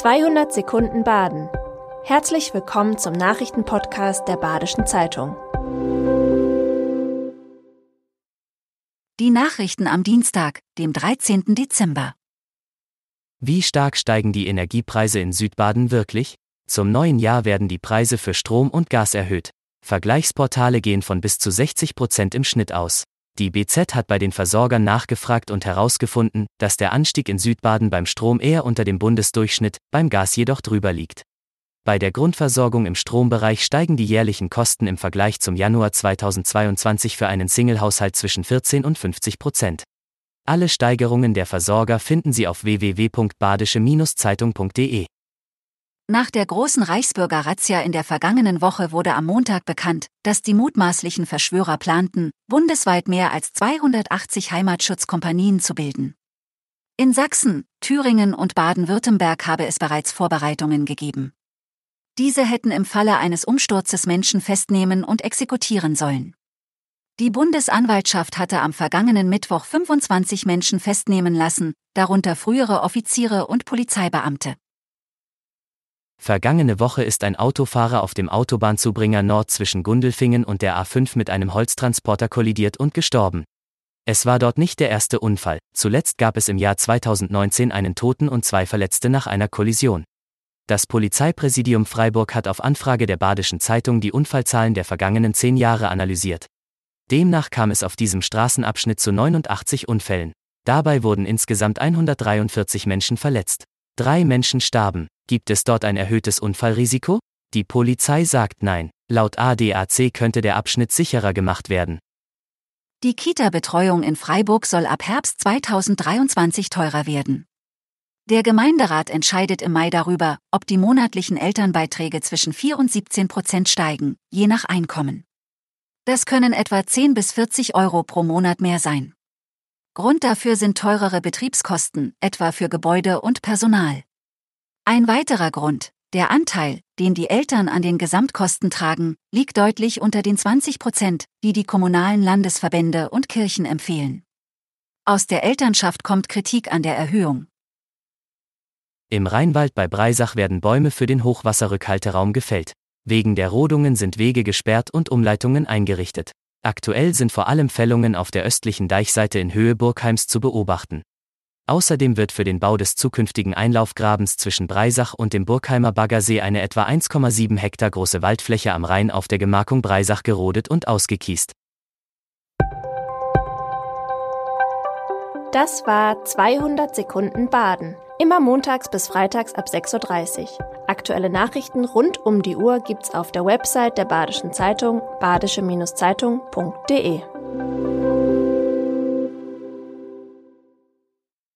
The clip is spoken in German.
200 Sekunden Baden. Herzlich willkommen zum Nachrichtenpodcast der Badischen Zeitung. Die Nachrichten am Dienstag, dem 13. Dezember. Wie stark steigen die Energiepreise in Südbaden wirklich? Zum neuen Jahr werden die Preise für Strom und Gas erhöht. Vergleichsportale gehen von bis zu 60 Prozent im Schnitt aus. Die BZ hat bei den Versorgern nachgefragt und herausgefunden, dass der Anstieg in Südbaden beim Strom eher unter dem Bundesdurchschnitt, beim Gas jedoch drüber liegt. Bei der Grundversorgung im Strombereich steigen die jährlichen Kosten im Vergleich zum Januar 2022 für einen Singlehaushalt zwischen 14 und 50 Prozent. Alle Steigerungen der Versorger finden Sie auf www.badische-zeitung.de. Nach der großen Reichsbürger-Razzia in der vergangenen Woche wurde am Montag bekannt, dass die mutmaßlichen Verschwörer planten, bundesweit mehr als 280 Heimatschutzkompanien zu bilden. In Sachsen, Thüringen und Baden-Württemberg habe es bereits Vorbereitungen gegeben. Diese hätten im Falle eines Umsturzes Menschen festnehmen und exekutieren sollen. Die Bundesanwaltschaft hatte am vergangenen Mittwoch 25 Menschen festnehmen lassen, darunter frühere Offiziere und Polizeibeamte. Vergangene Woche ist ein Autofahrer auf dem Autobahnzubringer Nord zwischen Gundelfingen und der A5 mit einem Holztransporter kollidiert und gestorben. Es war dort nicht der erste Unfall, zuletzt gab es im Jahr 2019 einen Toten und zwei Verletzte nach einer Kollision. Das Polizeipräsidium Freiburg hat auf Anfrage der Badischen Zeitung die Unfallzahlen der vergangenen zehn Jahre analysiert. Demnach kam es auf diesem Straßenabschnitt zu 89 Unfällen. Dabei wurden insgesamt 143 Menschen verletzt. Drei Menschen starben. Gibt es dort ein erhöhtes Unfallrisiko? Die Polizei sagt nein. Laut ADAC könnte der Abschnitt sicherer gemacht werden. Die Kita-Betreuung in Freiburg soll ab Herbst 2023 teurer werden. Der Gemeinderat entscheidet im Mai darüber, ob die monatlichen Elternbeiträge zwischen 4 und 17 Prozent steigen, je nach Einkommen. Das können etwa 10 bis 40 Euro pro Monat mehr sein. Grund dafür sind teurere Betriebskosten, etwa für Gebäude und Personal. Ein weiterer Grund, der Anteil, den die Eltern an den Gesamtkosten tragen, liegt deutlich unter den 20 Prozent, die die kommunalen Landesverbände und Kirchen empfehlen. Aus der Elternschaft kommt Kritik an der Erhöhung. Im Rheinwald bei Breisach werden Bäume für den Hochwasserrückhalteraum gefällt. Wegen der Rodungen sind Wege gesperrt und Umleitungen eingerichtet. Aktuell sind vor allem Fällungen auf der östlichen Deichseite in Höhe Burgheims zu beobachten. Außerdem wird für den Bau des zukünftigen Einlaufgrabens zwischen Breisach und dem Burgheimer Baggersee eine etwa 1,7 Hektar große Waldfläche am Rhein auf der Gemarkung Breisach gerodet und ausgekiest. Das war 200 Sekunden Baden. Immer montags bis freitags ab 6.30 Uhr. Aktuelle Nachrichten rund um die Uhr gibt's auf der Website der Badischen Zeitung badische-zeitung.de.